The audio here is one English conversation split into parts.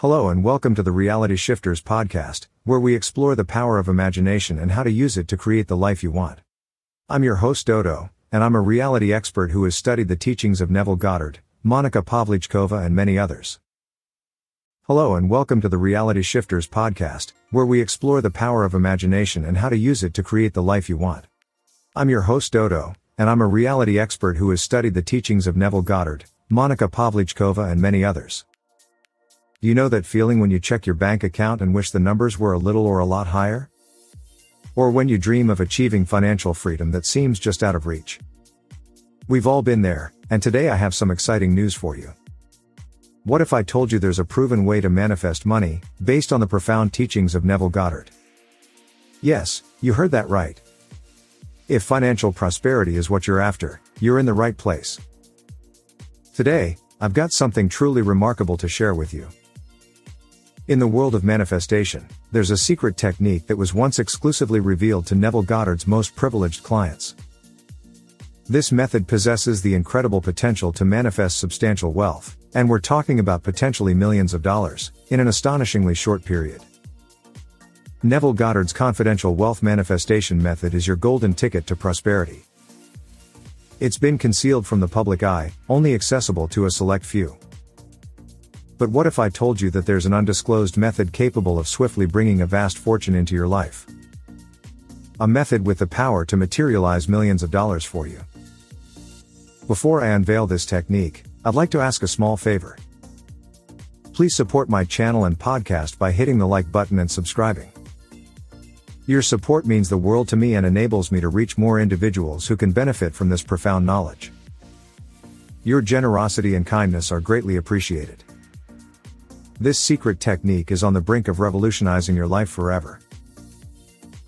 Hello and welcome to the Reality Shifters podcast, where we explore the power of imagination and how to use it to create the life you want. I'm your host Dodo, and I'm a reality expert who has studied the teachings of Neville Goddard, Monica Pavlichkova and many others. Hello and welcome to the Reality Shifters podcast, where we explore the power of imagination and how to use it to create the life you want. I'm your host Dodo, and I'm a reality expert who has studied the teachings of Neville Goddard, Monica Pavlichkova and many others. Do you know that feeling when you check your bank account and wish the numbers were a little or a lot higher? Or when you dream of achieving financial freedom that seems just out of reach? We've all been there, and today I have some exciting news for you. What if I told you there's a proven way to manifest money, based on the profound teachings of Neville Goddard? Yes, you heard that right. If financial prosperity is what you're after, you're in the right place. Today, I've got something truly remarkable to share with you. In the world of manifestation, there's a secret technique that was once exclusively revealed to Neville Goddard's most privileged clients. This method possesses the incredible potential to manifest substantial wealth, and we're talking about potentially millions of dollars, in an astonishingly short period. Neville Goddard's confidential wealth manifestation method is your golden ticket to prosperity. It's been concealed from the public eye, only accessible to a select few. But what if I told you that there's an undisclosed method capable of swiftly bringing a vast fortune into your life? A method with the power to materialize millions of dollars for you. Before I unveil this technique, I'd like to ask a small favor. Please support my channel and podcast by hitting the like button and subscribing. Your support means the world to me and enables me to reach more individuals who can benefit from this profound knowledge. Your generosity and kindness are greatly appreciated. This secret technique is on the brink of revolutionizing your life forever.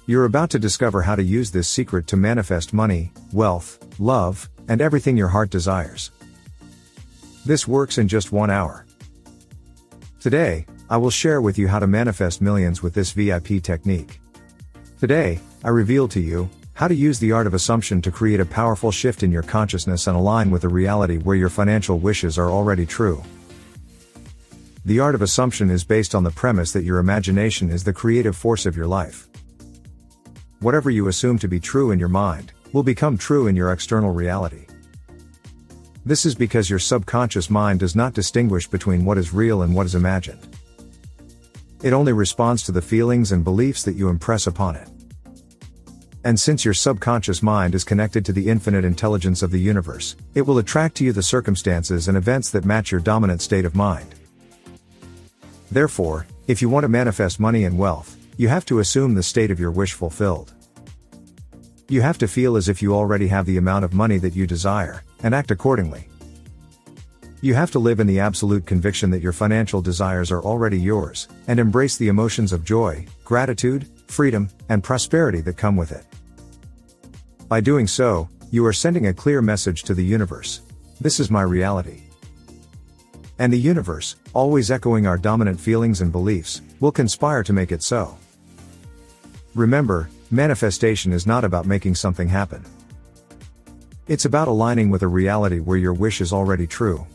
You're about to discover how to use this secret to manifest money, wealth, love, and everything your heart desires. This works in just one hour. Today, I will share with you how to manifest millions with this VIP technique. Today, I reveal to you how to use the art of assumption to create a powerful shift in your consciousness and align with a reality where your financial wishes are already true. The art of assumption is based on the premise that your imagination is the creative force of your life. Whatever you assume to be true in your mind, will become true in your external reality. This is because your subconscious mind does not distinguish between what is real and what is imagined. It only responds to the feelings and beliefs that you impress upon it. And since your subconscious mind is connected to the infinite intelligence of the universe, it will attract to you the circumstances and events that match your dominant state of mind. Therefore, if you want to manifest money and wealth, you have to assume the state of your wish fulfilled. You have to feel as if you already have the amount of money that you desire, and act accordingly. You have to live in the absolute conviction that your financial desires are already yours, and embrace the emotions of joy, gratitude, freedom, and prosperity that come with it. By doing so, you are sending a clear message to the universe. This is my reality. And the universe, always echoing our dominant feelings and beliefs, will conspire to make it so. Remember, manifestation is not about making something happen. It's about aligning with a reality where your wish is already true.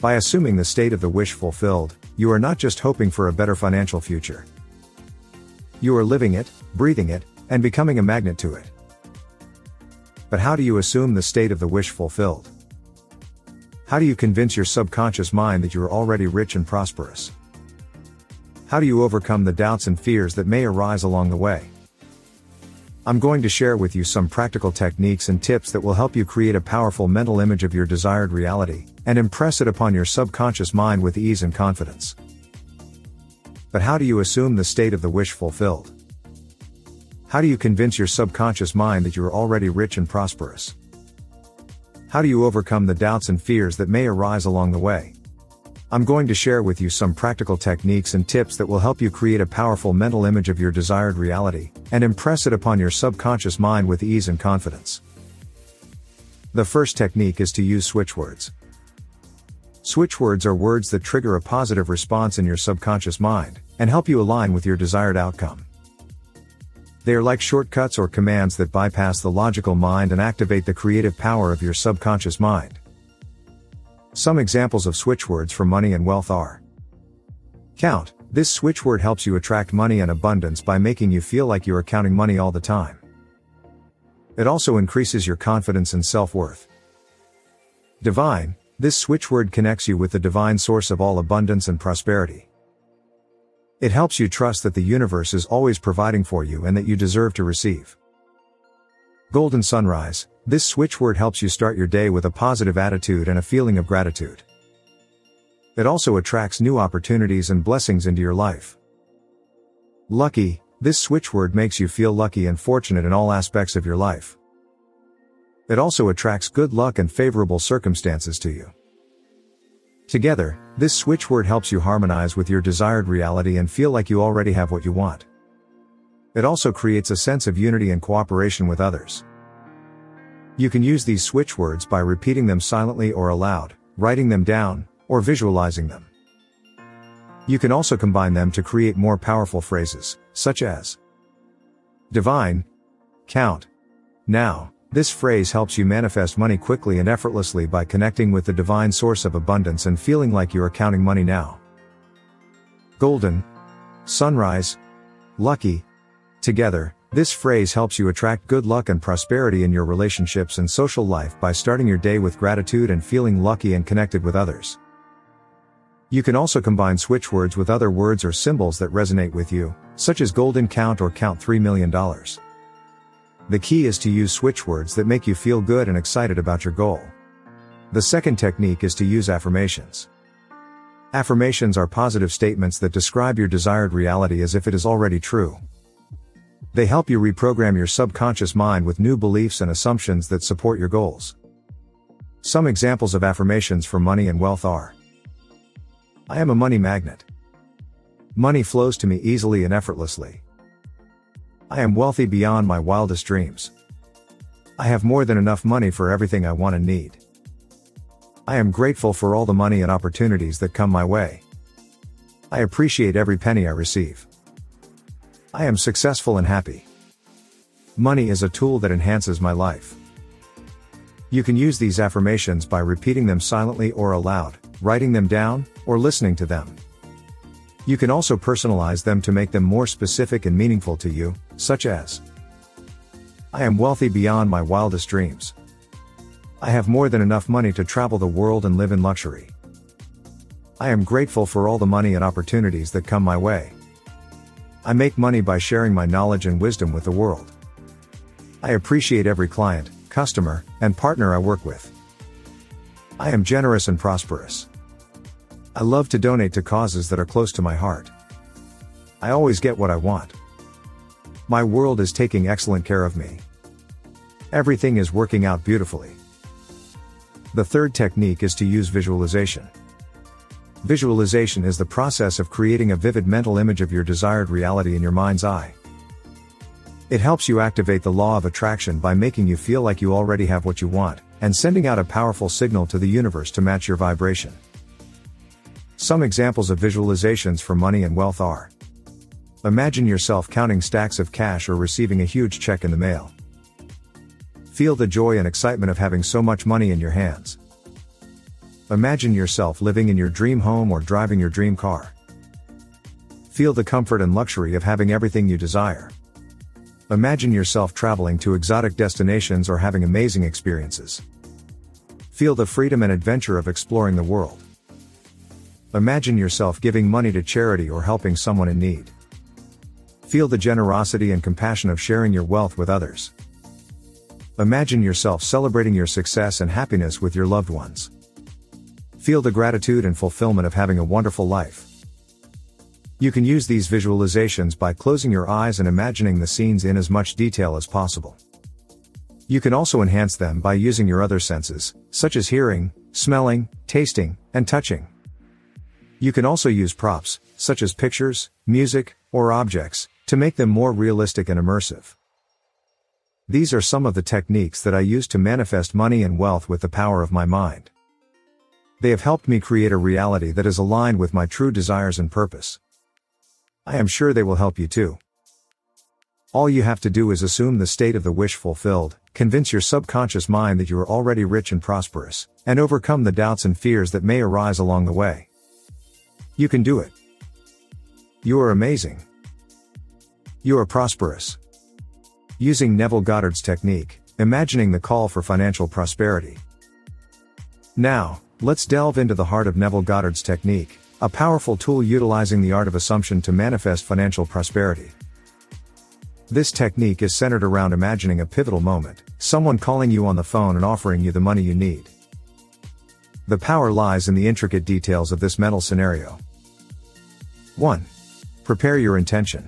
By assuming the state of the wish fulfilled, you are not just hoping for a better financial future. You are living it, breathing it, and becoming a magnet to it. But how do you assume the state of the wish fulfilled? How do you convince your subconscious mind that you are already rich and prosperous? How do you overcome the doubts and fears that may arise along the way? I'm going to share with you some practical techniques and tips that will help you create a powerful mental image of your desired reality, and impress it upon your subconscious mind with ease and confidence. But how do you assume the state of the wish fulfilled? How do you convince your subconscious mind that you are already rich and prosperous? How do you overcome the doubts and fears that may arise along the way? I'm going to share with you some practical techniques and tips that will help you create a powerful mental image of your desired reality, and impress it upon your subconscious mind with ease and confidence. The first technique is to use switch words. Switch words are words that trigger a positive response in your subconscious mind, and help you align with your desired outcome. They are like shortcuts or commands that bypass the logical mind and activate the creative power of your subconscious mind. Some examples of switch words for money and wealth are Count. This switch word helps you attract money and abundance by making you feel like you are counting money all the time. It also increases your confidence and self-worth. Divine. This switch word connects you with the divine source of all abundance and prosperity. It helps you trust that the universe is always providing for you and that you deserve to receive. Golden Sunrise. This switch word helps you start your day with a positive attitude and a feeling of gratitude. It also attracts new opportunities and blessings into your life. Lucky. This switch word makes you feel lucky and fortunate in all aspects of your life. It also attracts good luck and favorable circumstances to you. Together, this switch word helps you harmonize with your desired reality and feel like you already have what you want. It also creates a sense of unity and cooperation with others. You can use these switch words by repeating them silently or aloud, writing them down, or visualizing them. You can also combine them to create more powerful phrases, such as Divine, Count, Now, this phrase helps you manifest money quickly and effortlessly by connecting with the divine source of abundance and feeling like you are counting money now. Golden. Sunrise. Lucky. Together, this phrase helps you attract good luck and prosperity in your relationships and social life by starting your day with gratitude and feeling lucky and connected with others. You can also combine switch words with other words or symbols that resonate with you, such as golden count or count $3 million. The key is to use switch words that make you feel good and excited about your goal. The second technique is to use affirmations. Affirmations are positive statements that describe your desired reality as if it is already true. They help you reprogram your subconscious mind with new beliefs and assumptions that support your goals. Some examples of affirmations for money and wealth are I am a money magnet. Money flows to me easily and effortlessly. I am wealthy beyond my wildest dreams. I have more than enough money for everything I want and need. I am grateful for all the money and opportunities that come my way. I appreciate every penny I receive. I am successful and happy. Money is a tool that enhances my life. You can use these affirmations by repeating them silently or aloud, writing them down, or listening to them. You can also personalize them to make them more specific and meaningful to you, such as I am wealthy beyond my wildest dreams. I have more than enough money to travel the world and live in luxury. I am grateful for all the money and opportunities that come my way. I make money by sharing my knowledge and wisdom with the world. I appreciate every client, customer, and partner I work with. I am generous and prosperous. I love to donate to causes that are close to my heart. I always get what I want. My world is taking excellent care of me. Everything is working out beautifully. The third technique is to use visualization. Visualization is the process of creating a vivid mental image of your desired reality in your mind's eye. It helps you activate the law of attraction by making you feel like you already have what you want, and sending out a powerful signal to the universe to match your vibration. Some examples of visualizations for money and wealth are Imagine yourself counting stacks of cash or receiving a huge check in the mail. Feel the joy and excitement of having so much money in your hands. Imagine yourself living in your dream home or driving your dream car. Feel the comfort and luxury of having everything you desire. Imagine yourself traveling to exotic destinations or having amazing experiences. Feel the freedom and adventure of exploring the world. Imagine yourself giving money to charity or helping someone in need. Feel the generosity and compassion of sharing your wealth with others. Imagine yourself celebrating your success and happiness with your loved ones. Feel the gratitude and fulfillment of having a wonderful life. You can use these visualizations by closing your eyes and imagining the scenes in as much detail as possible. You can also enhance them by using your other senses, such as hearing, smelling, tasting, and touching. You can also use props, such as pictures, music, or objects, to make them more realistic and immersive. These are some of the techniques that I use to manifest money and wealth with the power of my mind. They have helped me create a reality that is aligned with my true desires and purpose. I am sure they will help you too. All you have to do is assume the state of the wish fulfilled, convince your subconscious mind that you are already rich and prosperous, and overcome the doubts and fears that may arise along the way. You can do it. You are amazing. You are prosperous. Using Neville Goddard's technique, imagining the call for financial prosperity. Now, let's delve into the heart of Neville Goddard's technique, a powerful tool utilizing the art of assumption to manifest financial prosperity. This technique is centered around imagining a pivotal moment, someone calling you on the phone and offering you the money you need. The power lies in the intricate details of this mental scenario. 1. Prepare your intention.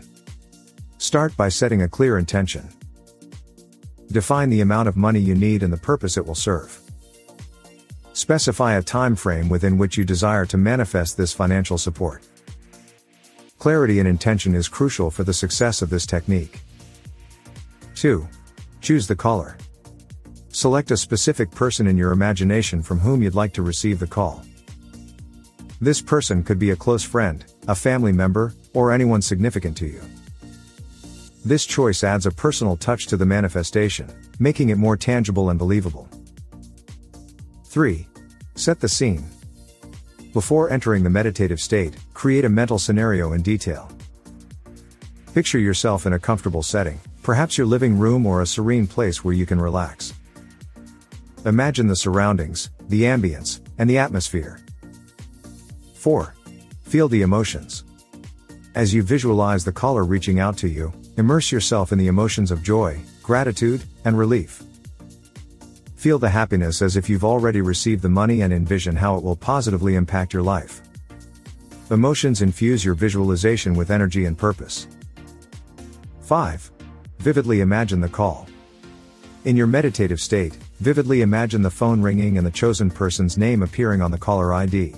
Start by setting a clear intention. Define the amount of money you need and the purpose it will serve. Specify a time frame within which you desire to manifest this financial support. Clarity and intention is crucial for the success of this technique. 2. Choose the caller. Select a specific person in your imagination from whom you'd like to receive the call. This person could be a close friend, a family member, or anyone significant to you. This choice adds a personal touch to the manifestation, making it more tangible and believable. 3. Set the scene. Before entering the meditative state, create a mental scenario in detail. Picture yourself in a comfortable setting, perhaps your living room or a serene place where you can relax. Imagine the surroundings, the ambience, and the atmosphere. 4. Feel the emotions. As you visualize the caller reaching out to you, immerse yourself in the emotions of joy, gratitude, and relief. Feel the happiness as if you've already received the money and envision how it will positively impact your life. Emotions infuse your visualization with energy and purpose. 5. Vividly imagine the call. In your meditative state, vividly imagine the phone ringing and the chosen person's name appearing on the caller ID.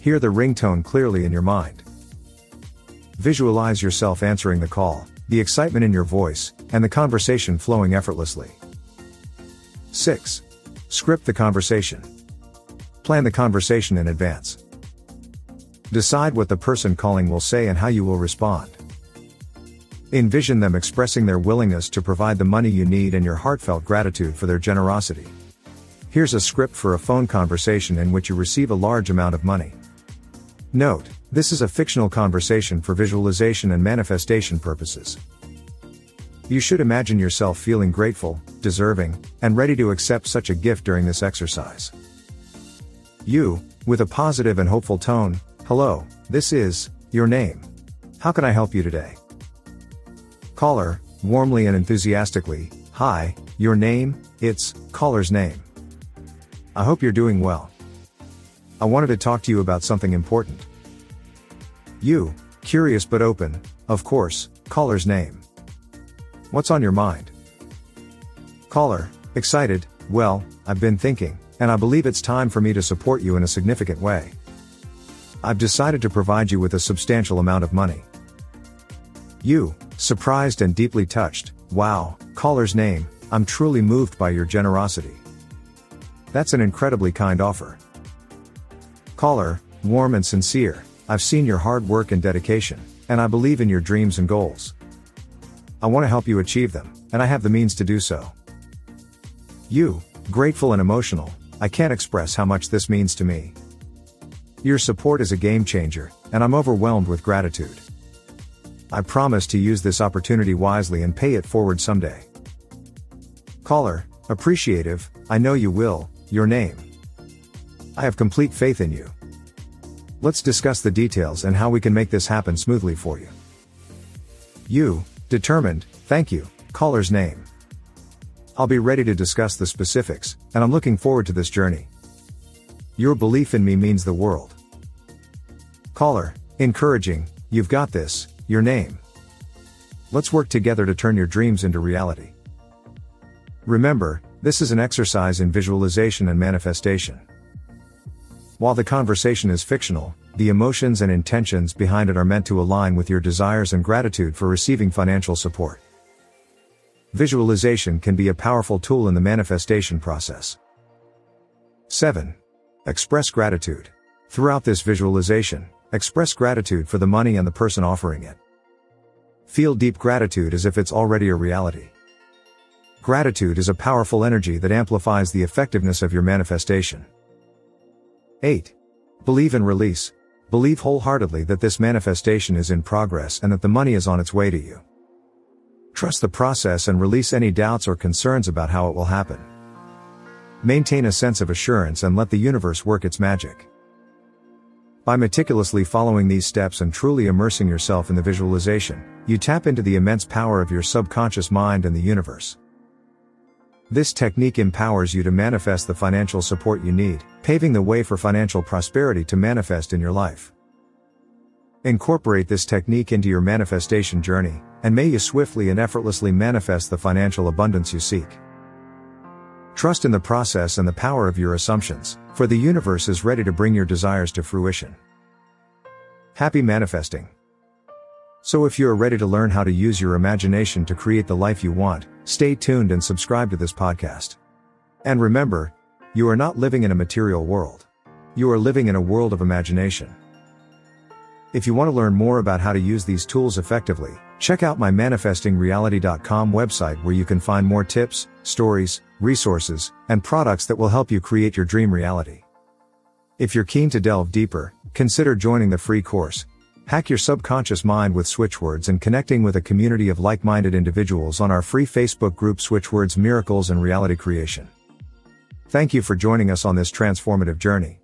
Hear the ringtone clearly in your mind. Visualize yourself answering the call, the excitement in your voice, and the conversation flowing effortlessly. 6. Script the conversation. Plan the conversation in advance. Decide what the person calling will say and how you will respond. Envision them expressing their willingness to provide the money you need and your heartfelt gratitude for their generosity. Here's a script for a phone conversation in which you receive a large amount of money. Note, this is a fictional conversation for visualization and manifestation purposes. You should imagine yourself feeling grateful, deserving, and ready to accept such a gift during this exercise. You, with a positive and hopeful tone, hello, this is, your name. How can I help you today? Caller, warmly and enthusiastically, hi, your name, it's, caller's name. I hope you're doing well. I wanted to talk to you about something important. You, curious but open, of course, caller's name. What's on your mind? Caller, excited, well, I've been thinking, and I believe it's time for me to support you in a significant way. I've decided to provide you with a substantial amount of money. You, surprised and deeply touched, wow, caller's name, I'm truly moved by your generosity. That's an incredibly kind offer. Caller, warm and sincere, I've seen your hard work and dedication, and I believe in your dreams and goals. I want to help you achieve them, and I have the means to do so. You, grateful and emotional, I can't express how much this means to me. Your support is a game changer, and I'm overwhelmed with gratitude. I promise to use this opportunity wisely and pay it forward someday. Caller, appreciative, I know you will, your name. I have complete faith in you. Let's discuss the details and how we can make this happen smoothly for you. You, Determined, thank you, caller's name. I'll be ready to discuss the specifics, and I'm looking forward to this journey. Your belief in me means the world. Caller, encouraging, you've got this, your name. Let's work together to turn your dreams into reality. Remember, this is an exercise in visualization and manifestation. While the conversation is fictional, the emotions and intentions behind it are meant to align with your desires and gratitude for receiving financial support. Visualization can be a powerful tool in the manifestation process. 7. Express gratitude. Throughout this visualization, express gratitude for the money and the person offering it. Feel deep gratitude as if it's already a reality. Gratitude is a powerful energy that amplifies the effectiveness of your manifestation. 8. Believe and release. Believe wholeheartedly that this manifestation is in progress and that the money is on its way to you. Trust the process and release any doubts or concerns about how it will happen. Maintain a sense of assurance and let the universe work its magic. By meticulously following these steps and truly immersing yourself in the visualization, you tap into the immense power of your subconscious mind and the universe. This technique empowers you to manifest the financial support you need, paving the way for financial prosperity to manifest in your life. Incorporate this technique into your manifestation journey, and may you swiftly and effortlessly manifest the financial abundance you seek. Trust in the process and the power of your assumptions, for the universe is ready to bring your desires to fruition. Happy manifesting! So if you are ready to learn how to use your imagination to create the life you want, stay tuned and subscribe to this podcast. And remember, you are not living in a material world. You are living in a world of imagination. If you want to learn more about how to use these tools effectively, check out my manifestingreality.com website where you can find more tips, stories, resources, and products that will help you create your dream reality. If you're keen to delve deeper, consider joining the free course. Hack your subconscious mind with switchwords and connecting with a community of like-minded individuals on our free Facebook group Switchwords Miracles and Reality Creation. Thank you for joining us on this transformative journey.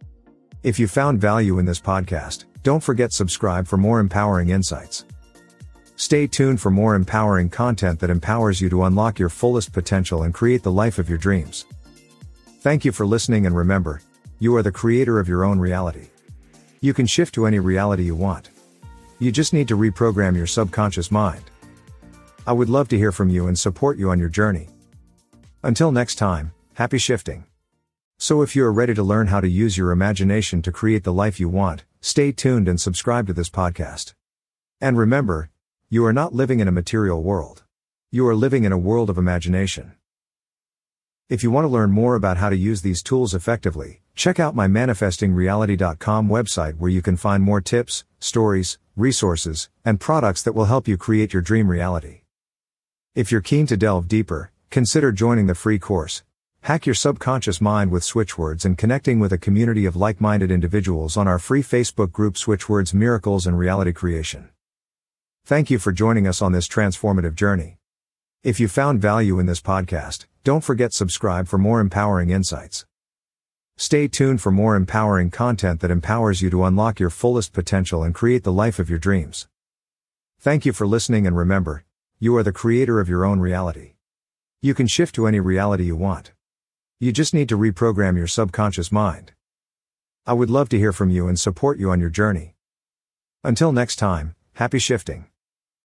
If you found value in this podcast, don't forget subscribe for more empowering insights. Stay tuned for more empowering content that empowers you to unlock your fullest potential and create the life of your dreams. Thank you for listening and remember, you are the creator of your own reality. You can shift to any reality you want. You just need to reprogram your subconscious mind. I would love to hear from you and support you on your journey. Until next time, happy shifting. So if you are ready to learn how to use your imagination to create the life you want, stay tuned and subscribe to this podcast. And remember, you are not living in a material world. You are living in a world of imagination. If you want to learn more about how to use these tools effectively, check out my manifestingreality.com website where you can find more tips, stories, resources, and products that will help you create your dream reality. If you're keen to delve deeper, consider joining the free course. Hack your subconscious mind with switchwords and connecting with a community of like-minded individuals on our free Facebook group Switchwords Miracles and Reality Creation. Thank you for joining us on this transformative journey. If you found value in this podcast, don't forget subscribe for more empowering insights. Stay tuned for more empowering content that empowers you to unlock your fullest potential and create the life of your dreams. Thank you for listening and remember, you are the creator of your own reality. You can shift to any reality you want. You just need to reprogram your subconscious mind. I would love to hear from you and support you on your journey. Until next time, happy shifting.